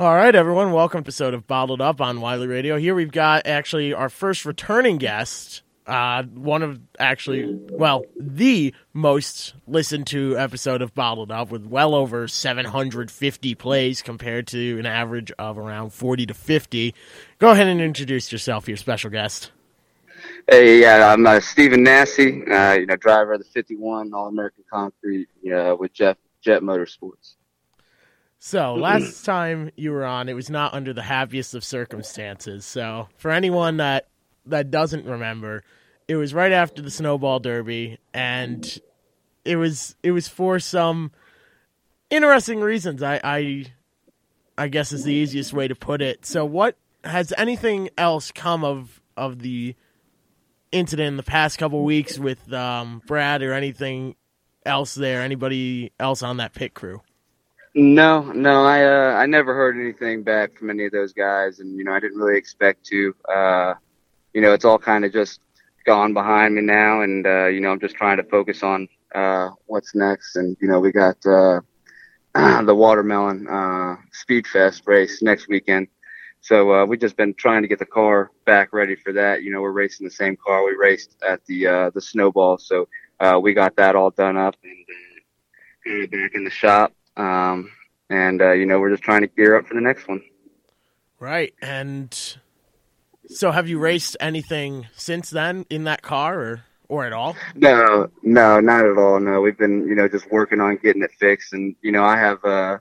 All right, everyone, welcome to episode of Bottled Up on Wiley Radio. Here we've got actually our first returning guest, uh, one of actually, well, the most listened to episode of Bottled Up with well over 750 plays compared to an average of around 40 to 50. Go ahead and introduce yourself, your special guest. Hey, yeah, I'm uh, Stephen Nasse, uh, you know, driver of the 51 All American Concrete uh, with Jeff Jett Motorsports. So last time you were on, it was not under the happiest of circumstances. So for anyone that that doesn't remember, it was right after the snowball derby, and it was it was for some interesting reasons. I I, I guess is the easiest way to put it. So what has anything else come of of the incident in the past couple weeks with um, Brad or anything else there? Anybody else on that pit crew? No, no, I uh, I never heard anything back from any of those guys, and you know I didn't really expect to. Uh, you know, it's all kind of just gone behind me now, and uh, you know I'm just trying to focus on uh, what's next. And you know we got uh, the watermelon uh, Speed Fest race next weekend, so uh, we've just been trying to get the car back ready for that. You know we're racing the same car we raced at the uh, the snowball, so uh, we got that all done up and uh, back in the shop. Um, and uh, you know, we're just trying to gear up for the next one. Right. And so, have you raced anything since then in that car, or or at all? No, no, not at all. No, we've been you know just working on getting it fixed, and you know, I have uh,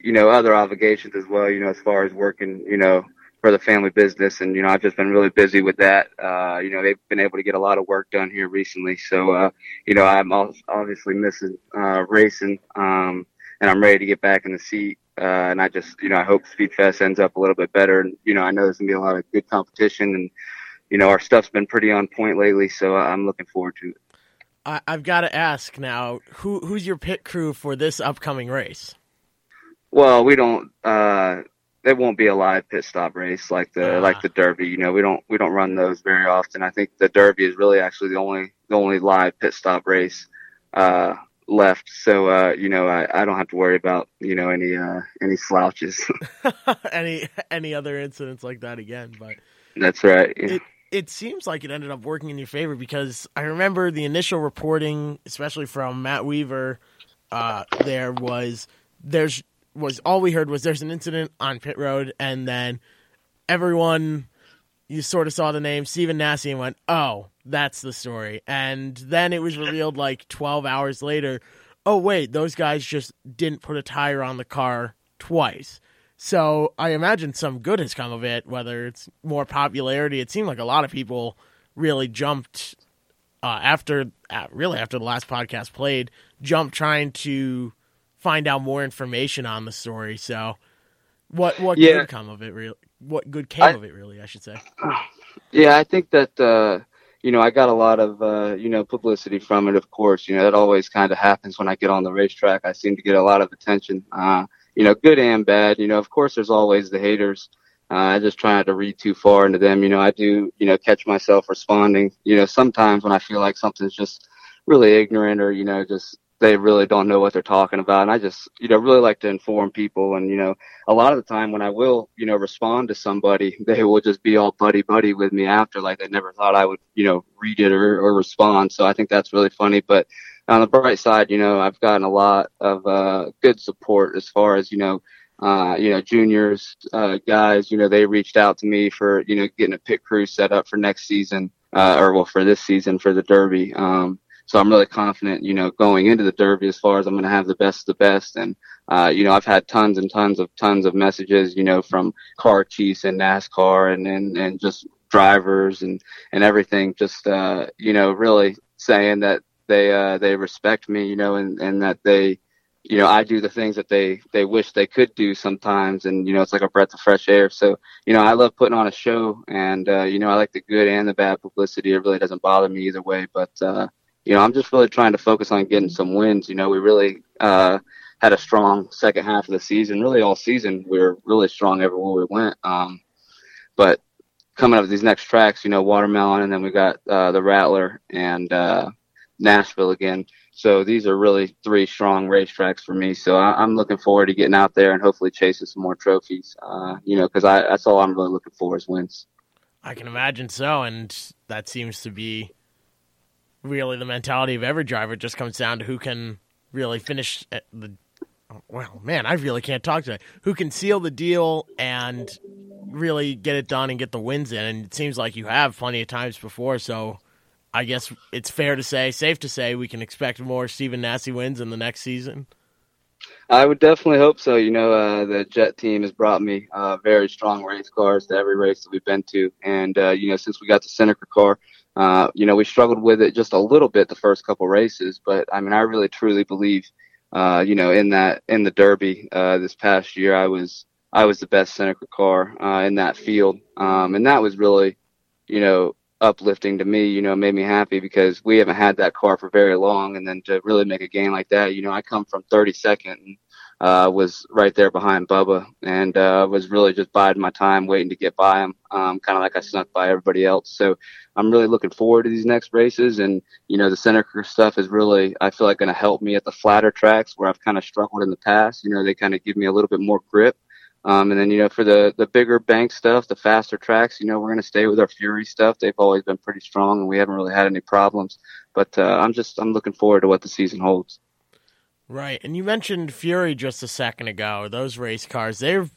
you know, other obligations as well. You know, as far as working, you know. For the family business, and you know, I've just been really busy with that. Uh, you know, they've been able to get a lot of work done here recently, so uh, you know, I'm obviously missing uh, racing. Um, and I'm ready to get back in the seat. Uh, and I just, you know, I hope Speedfest ends up a little bit better. And, you know, I know there's going to be a lot of good competition and, you know, our stuff's been pretty on point lately. So I'm looking forward to it. I, have got to ask now, who who's your pit crew for this upcoming race? Well, we don't, uh, there won't be a live pit stop race like the, uh. like the Derby. You know, we don't, we don't run those very often. I think the Derby is really actually the only, the only live pit stop race. Uh, left, so uh, you know I, I don't have to worry about you know any uh, any slouches, any any other incidents like that again. But that's right. Yeah. It it seems like it ended up working in your favor because I remember the initial reporting, especially from Matt Weaver. Uh, there was there's was all we heard was there's an incident on pit road, and then everyone you sort of saw the name Stephen Nasse and went, oh, that's the story. And then it was revealed like 12 hours later, oh, wait, those guys just didn't put a tire on the car twice. So I imagine some good has come of it, whether it's more popularity. It seemed like a lot of people really jumped uh, after, uh, really after the last podcast played, jumped trying to find out more information on the story. So what what yeah. good come of it? Really, what good came I, of it? Really, I should say. Yeah, I think that uh, you know I got a lot of uh, you know publicity from it. Of course, you know that always kind of happens when I get on the racetrack. I seem to get a lot of attention. Uh, you know, good and bad. You know, of course, there's always the haters. Uh, I just try not to read too far into them. You know, I do, you know, catch myself responding. You know, sometimes when I feel like something's just really ignorant or, you know, just they really don't know what they're talking about. And I just, you know, really like to inform people. And, you know, a lot of the time when I will, you know, respond to somebody, they will just be all buddy buddy with me after, like they never thought I would, you know, read it or, or respond. So I think that's really funny. But on the bright side, you know, I've gotten a lot of, uh, good support as far as, you know, uh, you know, juniors, uh, guys, you know, they reached out to me for, you know, getting a pit crew set up for next season, uh, or well, for this season for the Derby. Um, so I'm really confident, you know, going into the Derby as far as I'm going to have the best of the best. And, uh, you know, I've had tons and tons of tons of messages, you know, from car chiefs and NASCAR and, and, and just drivers and, and everything, just, uh, you know, really saying that they, uh, they respect me, you know, and, and that they, you know, I do the things that they, they wish they could do sometimes. And, you know, it's like a breath of fresh air. So, you know, I love putting on a show and, uh, you know, I like the good and the bad publicity. It really doesn't bother me either way. But, uh, you know, I'm just really trying to focus on getting some wins. You know, we really uh, had a strong second half of the season. Really, all season we were really strong everywhere we went. Um, but coming up these next tracks, you know, Watermelon, and then we got uh, the Rattler and uh, Nashville again. So these are really three strong racetracks for me. So I, am looking forward to getting out there and hopefully chasing some more trophies. Uh, you know, because that's all I'm really looking for is wins. I can imagine so, and that seems to be really the mentality of every driver. Just comes down to who can really finish the. Well, man, I really can't talk today. Who can seal the deal and really get it done and get the wins in? And it seems like you have plenty of times before. So, I guess it's fair to say, safe to say, we can expect more Stephen Nasse wins in the next season. I would definitely hope so. You know, uh, the Jet team has brought me uh, very strong race cars to every race that we've been to, and uh, you know, since we got the Senneker car, uh, you know, we struggled with it just a little bit the first couple races, but I mean, I really truly believe, uh, you know, in that in the Derby uh, this past year, I was I was the best Senneker car uh, in that field, um, and that was really, you know, uplifting to me, you know, made me happy because we haven't had that car for very long. And then to really make a gain like that, you know, I come from 32nd and uh, was right there behind Bubba and uh, was really just biding my time waiting to get by him, um, kind of like I snuck by everybody else. So I'm really looking forward to these next races. And, you know, the Senneker stuff is really, I feel like, going to help me at the flatter tracks where I've kind of struggled in the past. You know, they kind of give me a little bit more grip. Um, and then, you know, for the, the bigger bank stuff, the faster tracks, you know, we're going to stay with our Fury stuff. They've always been pretty strong and we haven't really had any problems. But uh, I'm just, I'm looking forward to what the season holds. Right. And you mentioned Fury just a second ago. Those race cars, they've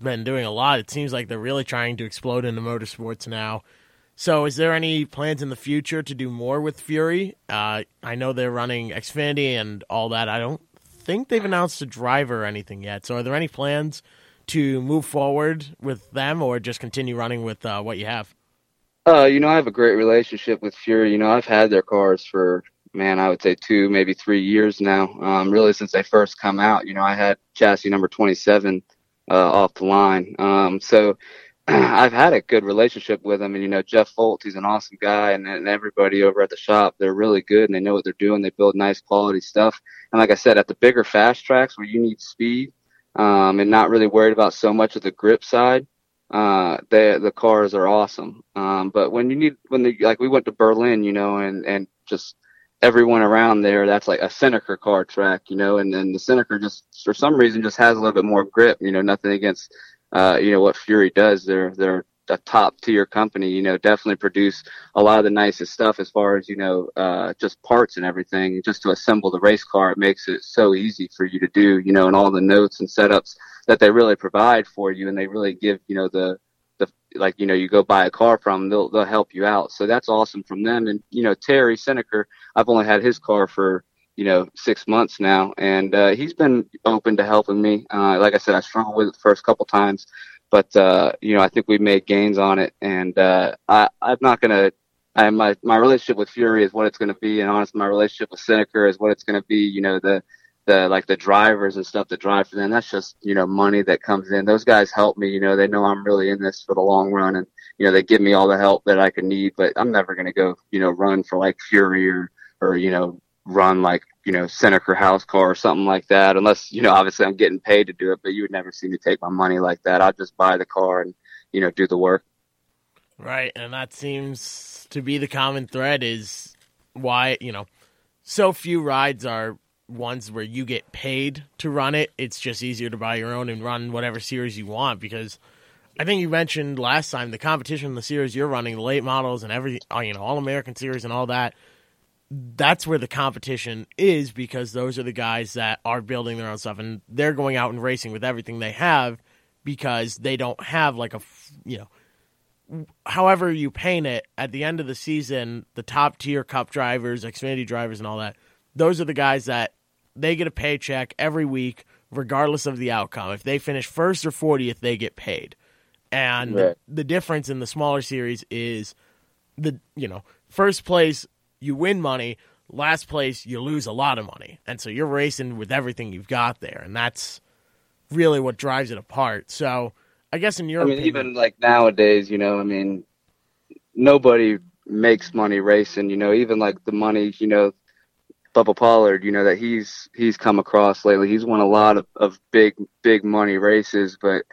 been doing a lot. It seems like they're really trying to explode into motorsports now. So, is there any plans in the future to do more with Fury? Uh, I know they're running Xfinity and all that. I don't think they've announced a driver or anything yet. So, are there any plans to move forward with them or just continue running with uh, what you have? Uh, you know, I have a great relationship with Fury. You know, I've had their cars for man, I would say two, maybe three years now. Um, really since they first come out. You know, I had chassis number 27 uh, off the line. Um, so I've had a good relationship with them, and you know, Jeff Fultz, he's an awesome guy, and, and everybody over at the shop, they're really good and they know what they're doing. They build nice quality stuff. And like I said, at the bigger fast tracks where you need speed, um, and not really worried about so much of the grip side. Uh, the the cars are awesome. Um, but when you need when the like we went to Berlin, you know, and and just everyone around there, that's like a Senneker car track, you know, and then the Senneker just for some reason just has a little bit more grip. You know, nothing against uh, you know what Fury does. They're they're a top tier company, you know, definitely produce a lot of the nicest stuff as far as, you know, uh, just parts and everything. Just to assemble the race car, it makes it so easy for you to do, you know, and all the notes and setups that they really provide for you. And they really give, you know, the, the, like, you know, you go buy a car from, they'll, they'll help you out. So that's awesome from them. And, you know, Terry Senneker, I've only had his car for, you know, six months now, and uh, he's been open to helping me. Uh, like I said, I struggled with it the first couple times, but uh, you know, I think we've made gains on it, and uh, I, I'm not gonna. I my my relationship with Fury is what it's going to be, and honestly, my relationship with Senneker is what it's going to be. You know, the the like the drivers and stuff that drive for them. That's just you know money that comes in. Those guys help me. You know, they know I'm really in this for the long run, and you know they give me all the help that I can need. But I'm never going to go you know run for like Fury or or you know run like you know Senneker house car or something like that unless you know obviously I'm getting paid to do it but you would never see me take my money like that I'd just buy the car and you know do the work right and that seems to be the common thread is why you know so few rides are ones where you get paid to run it it's just easier to buy your own and run whatever series you want because I think you mentioned last time the competition in the series you're running, the late models and every, uh, you know, all American series and all that that's where the competition is because those are the guys that are building their own stuff and they're going out and racing with everything they have because they don't have like a you know however you paint it at the end of the season the top tier cup drivers xfinity drivers and all that those are the guys that they get a paycheck every week regardless of the outcome if they finish first or 40th they get paid and right. the, the difference in the smaller series is the you know first place you win money. Last place, you lose a lot of money. And so you're racing with everything you've got there. And that's really what drives it apart. So I guess in your I mean, opinion, even like nowadays, you know, I mean, nobody makes money racing, you know, even like the money, you know, Bubba Pollard, you know, that he's he's come across lately. He's won a lot of, of big, big money races, but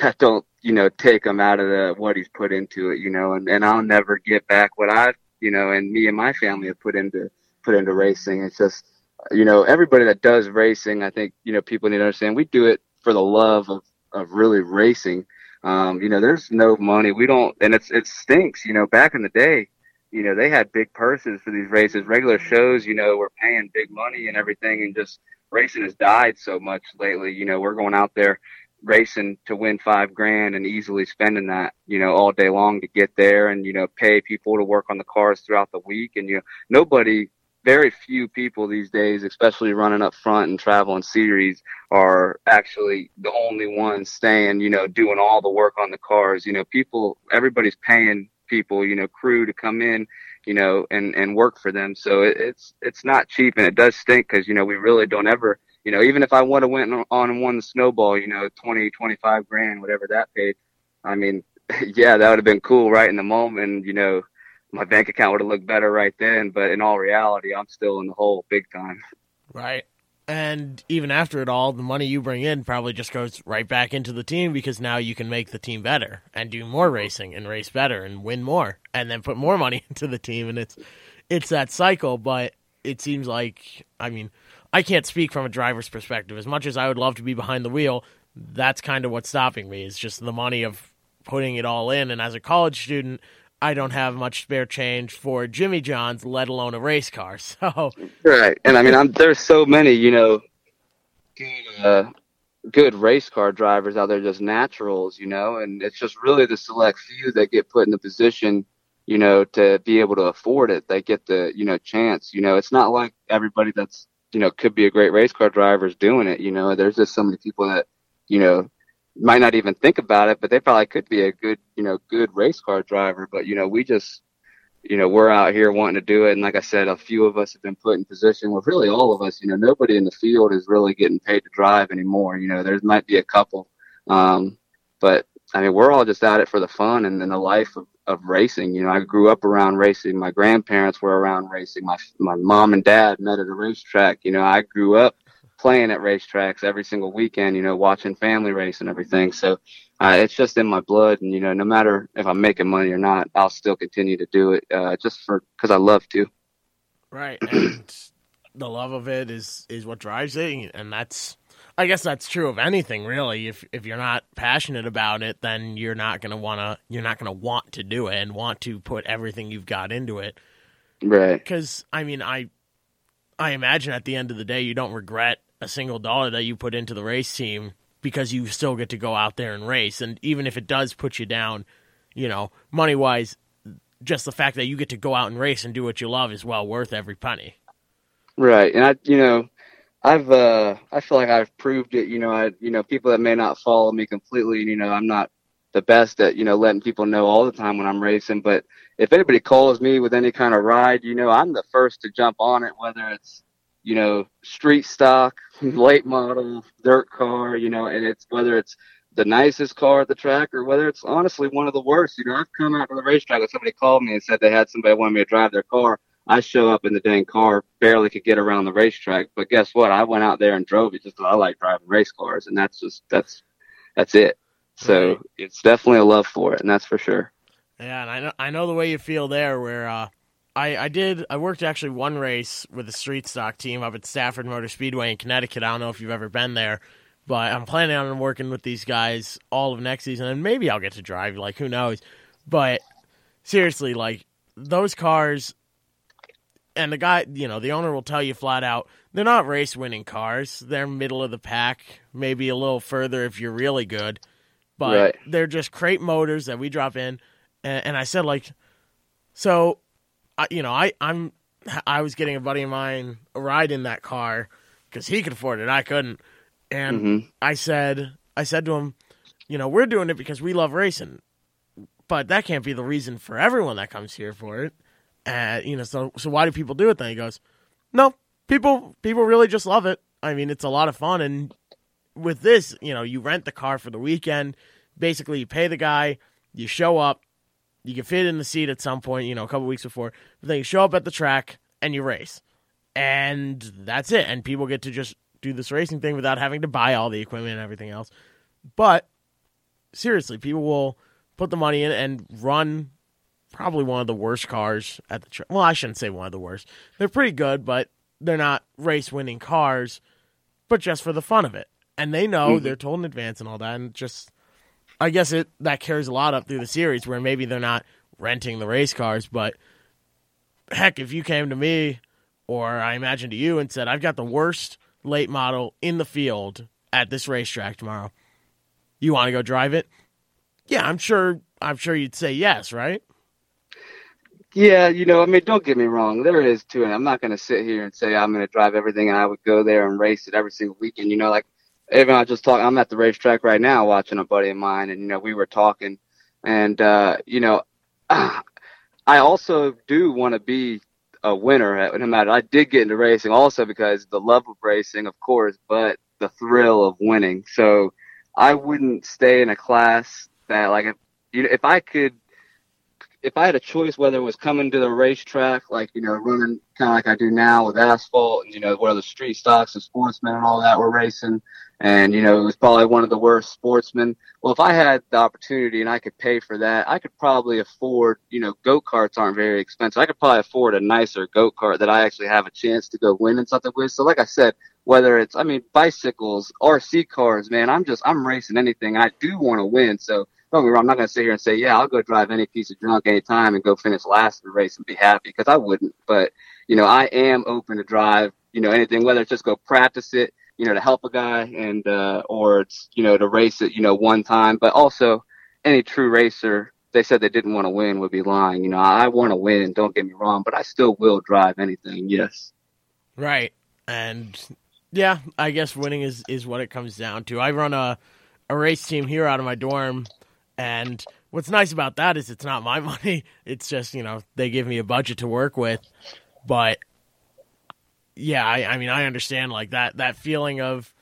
that don't, you know, take him out of the what he's put into it, you know, and, and I'll never get back what I've you know, and me and my family have put into put into racing. It's just you know, everybody that does racing, I think, you know, people need to understand we do it for the love of, of really racing. Um, you know, there's no money. We don't, and it's, it stinks, you know, back in the day, you know, they had big purses for these races, regular shows, you know, we're paying big money and everything. And just racing has died so much lately. You know, we're going out there racing to win five grand and easily spending that, you know, all day long to get there and, you know, pay people to work on the cars throughout the week. And, you know, nobody very few people these days, especially running up front and traveling series, are actually the only ones staying, you know, doing all the work on the cars. You know, people, everybody's paying people, you know, crew to come in, you know, and, and work for them. So it, it's, it's not cheap and it does stink because, you know, we really don't ever, you know, even if I would have went on and won the snowball, you know, 20, 25 grand, whatever that paid. I mean, yeah, that would have been cool right in the moment, you know, my bank account would have looked better right then. But in all reality, I'm still in the hole big time. Right. And even after it all, the money you bring in probably just goes right back into the team because now you can make the team better and do more racing and race better and win more and then put more money into the team and it's it's that cycle, but it seems like I mean, I can't speak from a driver's perspective. As much as I would love to be behind the wheel, that's kind of what's stopping me. Is just the money of putting it all in and as a college student, I don't have much spare change for Jimmy John's, let alone a race car. So right, and I mean, I'm, there's so many, you know, good, uh, good race car drivers out there, just naturals, you know, and it's just really the select few that get put in the position, you know, to be able to afford it. They get the, you know, chance. You know, it's not like everybody that's, you know, could be a great race car driver is doing it. You know, there's just so many people that, you know, might not even think about it, but they probably could be a good, you know, good race car driver. But, you know, we just, you know, we're out here wanting to do it. And like I said, a few of us have been put in position with really all of us, you know, nobody in the field is really getting paid to drive anymore. You know, there might be a couple. Um, but I mean, we're all just at it for the fun and, the life of, of racing. You know, I grew up around racing. My grandparents were around racing. My, my mom and dad met at a racetrack. You know, I grew up playing at racetracks every single weekend, you know, watching family race and everything. So uh, it's just in my blood. And, you know, no matter if I'm making money or not, I'll still continue to do it uh, just for because I love to. Right. And the love of it is, is what drives it. And that's, I guess that's true of anything really. If, if you're not passionate about it, then you're not going to want to, you're not going to want to do it and want to put everything you've got into it. Right. Because, I mean, I, I imagine at the end of the day, you don't regret a single dollar that you put into the race team because you still get to go out there and race. And even if it does put you down, you know, money wise, just the fact that you get to go out and race and do what you love is well worth every penny. Right. And I, you know, I've, uh, I feel like I've proved it, you know, I, you know, people that may not follow me completely, you know, I'm not the best at, you know, letting people know all the time when I'm racing, but if anybody calls me with any kind of ride, you know, I'm the first to jump on it, whether it's, you know, street stock, late model, dirt car, you know, and it's whether it's the nicest car at the track or whether it's honestly one of the worst. You know, I've come out to the racetrack and somebody called me and said they had somebody wanted me to drive their car. I show up in the dang car, barely could get around the racetrack. But guess what? I went out there and drove it just because I like driving race cars and that's just that's that's it. So right. it's definitely a love for it and that's for sure. Yeah, and I know I know the way you feel there where uh I, I did I worked actually one race with a street stock team up at Stafford Motor Speedway in Connecticut. I don't know if you've ever been there, but I'm planning on working with these guys all of next season and maybe I'll get to drive, like who knows. But seriously, like those cars and the guy, you know, the owner will tell you flat out, they're not race winning cars. They're middle of the pack, maybe a little further if you're really good. But right. they're just crate motors that we drop in. And, and I said, like, so I, you know, I I'm I was getting a buddy of mine a ride in that car because he could afford it, I couldn't, and mm-hmm. I said I said to him, you know, we're doing it because we love racing, but that can't be the reason for everyone that comes here for it. And you know, so so why do people do it then? He goes, no, people people really just love it. I mean, it's a lot of fun, and with this, you know, you rent the car for the weekend. Basically, you pay the guy, you show up, you can fit in the seat at some point, you know, a couple weeks before. But then you show up at the track and you race. And that's it. And people get to just do this racing thing without having to buy all the equipment and everything else. But seriously, people will put the money in and run probably one of the worst cars at the track. Well, I shouldn't say one of the worst. They're pretty good, but they're not race winning cars, but just for the fun of it. And they know mm-hmm. they're told in advance and all that. And just, I guess it that carries a lot up through the series where maybe they're not renting the race cars, but heck, if you came to me or I imagine to you and said, I've got the worst late model in the field at this racetrack tomorrow, you want to go drive it? Yeah, I'm sure. I'm sure you'd say yes, right? Yeah, you know, I mean, don't get me wrong. There is too, and I'm not going to sit here and say I'm going to drive everything and I would go there and race it every single weekend. You know, like even I just talk. I'm at the racetrack right now watching a buddy of mine, and you know, we were talking, and uh, you know, I also do want to be a winner no matter. I did get into racing also because the love of racing, of course, but the thrill of winning. So I wouldn't stay in a class that like if you know, if I could if I had a choice whether it was coming to the racetrack, like, you know, running kind of like I do now with asphalt and, you know, where the street stocks and sportsmen and all that were racing. And, you know, it was probably one of the worst sportsmen. Well, if I had the opportunity and I could pay for that, I could probably afford, you know, go karts aren't very expensive. I could probably afford a nicer go kart that I actually have a chance to go win and something with. So, like I said, whether it's, I mean, bicycles, RC cars, man, I'm just, I'm racing anything. I do want to win. So, don't me wrong, I'm not going to sit here and say, yeah, I'll go drive any piece of junk anytime and go finish last in the race and be happy because I wouldn't. But, you know, I am open to drive, you know, anything, whether it's just go practice it, you know, to help a guy and, uh, or it's, you know, to race it, you know, one time. But also, any true racer, they said they didn't want to win would be lying. You know, I want to win, don't get me wrong, but I still will drive anything, yes. Right. And yeah, I guess winning is, is what it comes down to. I run a, a race team here out of my dorm and what's nice about that is it's not my money. It's just, you know, they give me a budget to work with. But yeah, I, I mean, I understand like that, that feeling of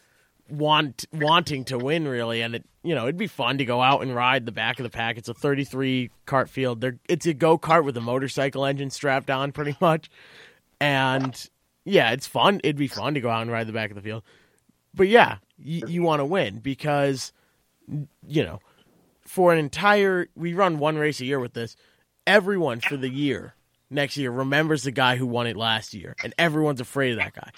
want, wanting to win really. And it, you know, it'd be fun to go out and ride the back of the pack. It's a 33 cart field. There, it's a go kart with a motorcycle engine strapped on pretty much. And yeah, it's fun. It'd be fun to go out and ride the back of the field. But yeah, you, you want to win because, you know, for an entire we run one race a year with this. Everyone for the year next year remembers the guy who won it last year, and everyone's afraid of that guy.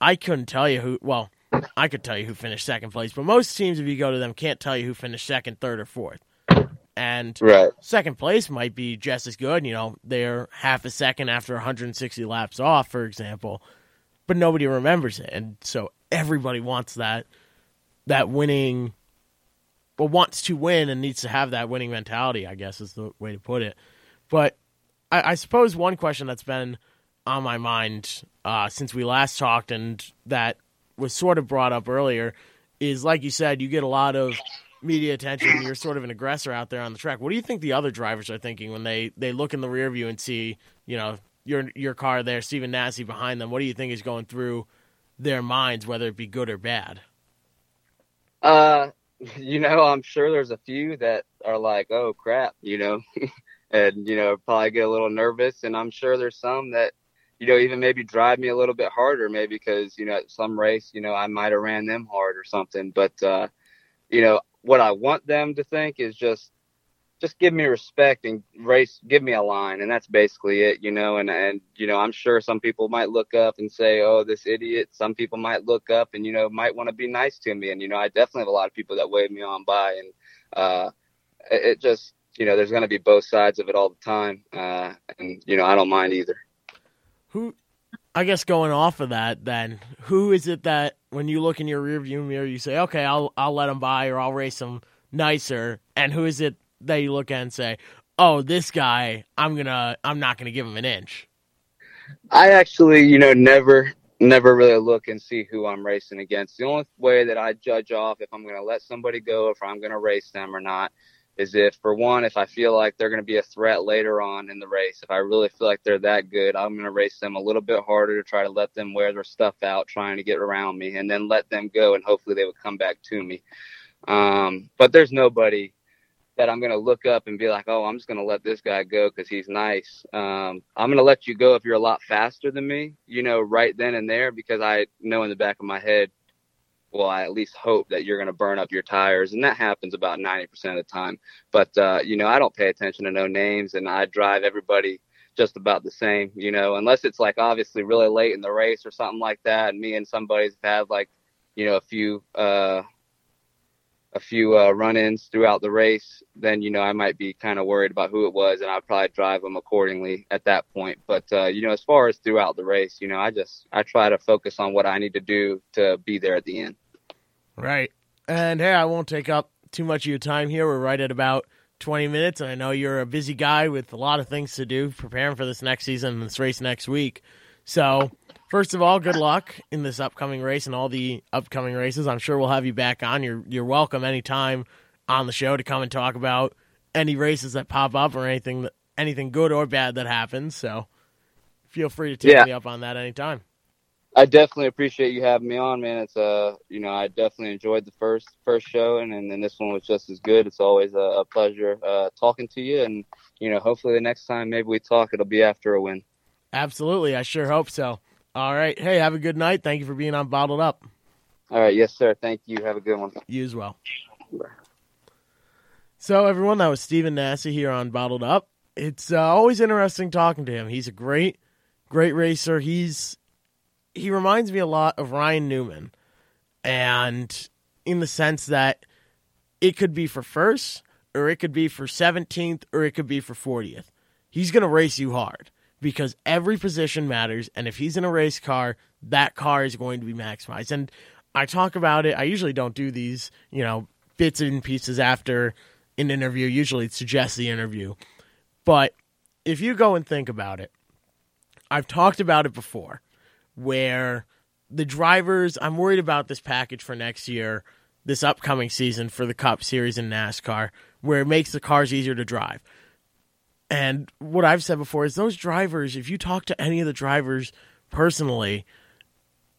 I couldn't tell you who. Well, I could tell you who finished second place, but most teams, if you go to them, can't tell you who finished second, third, or fourth. And right. second place might be just as good. You know, they're half a second after 160 laps off, for example, but nobody remembers it, and so everybody wants that that winning well wants to win and needs to have that winning mentality. I guess is the way to put it. But I, I suppose one question that's been on my mind uh, since we last talked and that was sort of brought up earlier is like you said, you get a lot of media attention. You're sort of an aggressor out there on the track. What do you think the other drivers are thinking when they, they look in the rear view and see, you know, your your car there, Stephen Nasse behind them? What do you think is going through their minds, whether it be good or bad? Uh, you know, I'm sure there's a few that are like, oh crap, you know, and, you know, probably get a little nervous. And I'm sure there's some that, you know, even maybe drive me a little bit harder, maybe because, you know, at some race, you know, I might have ran them hard or something. But, uh, you know, what I want them to think is just, just give me respect and race, give me a line. And that's basically it, you know, and, and, you know, I'm sure some people might look up and say, Oh, this idiot. Some people might look up and, you know, might want to be nice to me. And, you know, I definitely have a lot of people that wave me on by and, uh, it, just, you know, there's going to be both sides of it all the time. Uh, and, you know, I don't mind either. Who, I guess going off of that, then who is it that when you look in your rearview mirror, you say, okay, I'll, I'll let them by or I'll race them nicer. And who is it that you look at and say, "Oh, this guy, I'm gonna, I'm not gonna give him an inch." I actually, you know, never, never really look and see who I'm racing against. The only way that I judge off if I'm gonna let somebody go, if I'm gonna race them or not, is if, for one, if I feel like they're gonna be a threat later on in the race. If I really feel like they're that good, I'm gonna race them a little bit harder to try to let them wear their stuff out, trying to get around me, and then let them go, and hopefully they would come back to me. Um, but there's nobody that I'm going to look up and be like, oh, I'm just going to let this guy go because he's nice. Um, I'm going to let you go if you're a lot faster than me, you know, right then and there, because I know in the back of my head, well, I at least hope that you're going to burn up your tires. And that happens about 90% of the time. But, uh, you know, I don't pay attention to no names and I drive everybody just about the same, you know, unless it's like obviously really late in the race or something like that. And me and somebody's had like, you know, a few, uh, a few uh, run-ins throughout the race, then you know I might be kind of worried about who it was, and I'd probably drive them accordingly at that point. But uh, you know, as far as throughout the race, you know, I just I try to focus on what I need to do to be there at the end. Right. And hey, I won't take up too much of your time here. We're right at about 20 minutes, and I know you're a busy guy with a lot of things to do preparing for this next season and this race next week. So, first of all, good luck in this upcoming race and all the upcoming races. I'm sure we'll have you back on. You're you're welcome anytime on the show to come and talk about any races that pop up or anything that, anything good or bad that happens. So, feel free to take Yeah. me up on that anytime. I definitely appreciate you having me on, man. It's uh, you know, I definitely enjoyed the first first show, and and, then this one was just as good. It's always a, a pleasure uh, talking to you, and you know, hopefully the next time maybe we talk, it'll be after a win. Absolutely. I sure hope so. All right. Hey, have a good night. Thank you for being on Bottled Up. All right, yes, sir. Thank you. Have a good one. You as well. So, everyone, that was Stephen Nasse here on Bottled Up. It's uh, always interesting talking to him. He's a great, great racer. He's he reminds me a lot of Ryan Newman, and in the sense that it could be for first, or it could be for seventeenth, or it could be for fortieth. He's going to race you hard because every position matters, and if he's in a race car, that car is going to be maximized. And I talk about it. I usually don't do these, you know, bits and pieces after an interview. Usually it suggests the interview. But if you go and think about it, I've talked about it before where the drivers, I'm worried about this package for next year, this upcoming season for the Cup Series in NASCAR, where it makes the cars easier to drive. And what I've said before is those drivers, if you talk to any of the drivers personally,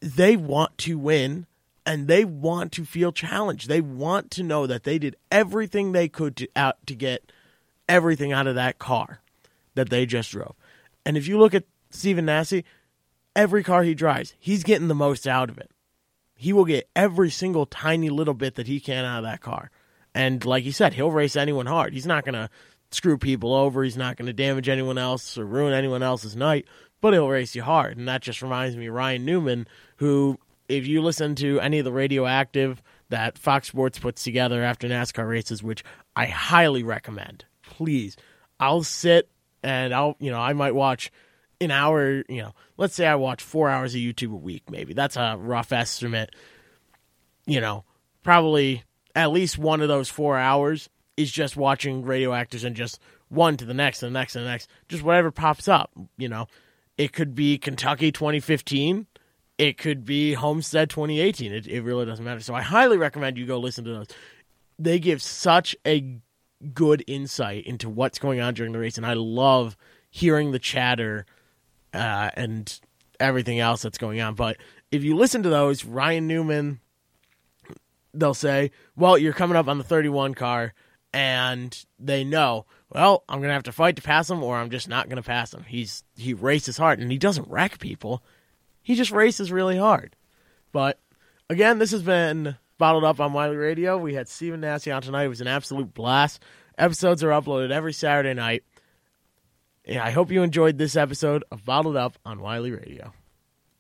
they want to win and they want to feel challenged. They want to know that they did everything they could to out to get everything out of that car that they just drove. And if you look at Stephen Nasse, every car he drives, he's getting the most out of it. He will get every single tiny little bit that he can out of that car. And like he said, he'll race anyone hard. He's not going to screw people over. He's not going to damage anyone else or ruin anyone else's night, but he'll race you hard. And that just reminds me Ryan Newman, who, if you listen to any of the radioactive that Fox Sports puts together after NASCAR races, which I highly recommend, please, I'll sit and I'll, you know, I might watch an hour, you know, let's say I watch four hours of YouTube a week, maybe. That's a rough estimate. You know, probably at least one of those four hours is just watching radioactives and just one to the next and the next and the next, just whatever pops up. You know, it could be Kentucky 2015, it could be Homestead 2018. It, it really doesn't matter. So I highly recommend you go listen to those. They give such a good insight into what's going on during the race, and I love hearing the chatter uh, and everything else that's going on. But if you listen to those, Ryan Newman, they'll say, "Well, you're coming up on the 31 car." And they know, well, I'm gonna have to fight to pass him, or I'm just not gonna pass him. He's he races hard, and he doesn't wreck people. He just races really hard. But again, this has been bottled up on Wiley Radio. We had Stephen Nasse on tonight. It was an absolute blast. Episodes are uploaded every Saturday night. Yeah, I hope you enjoyed this episode of Bottled Up on Wiley Radio.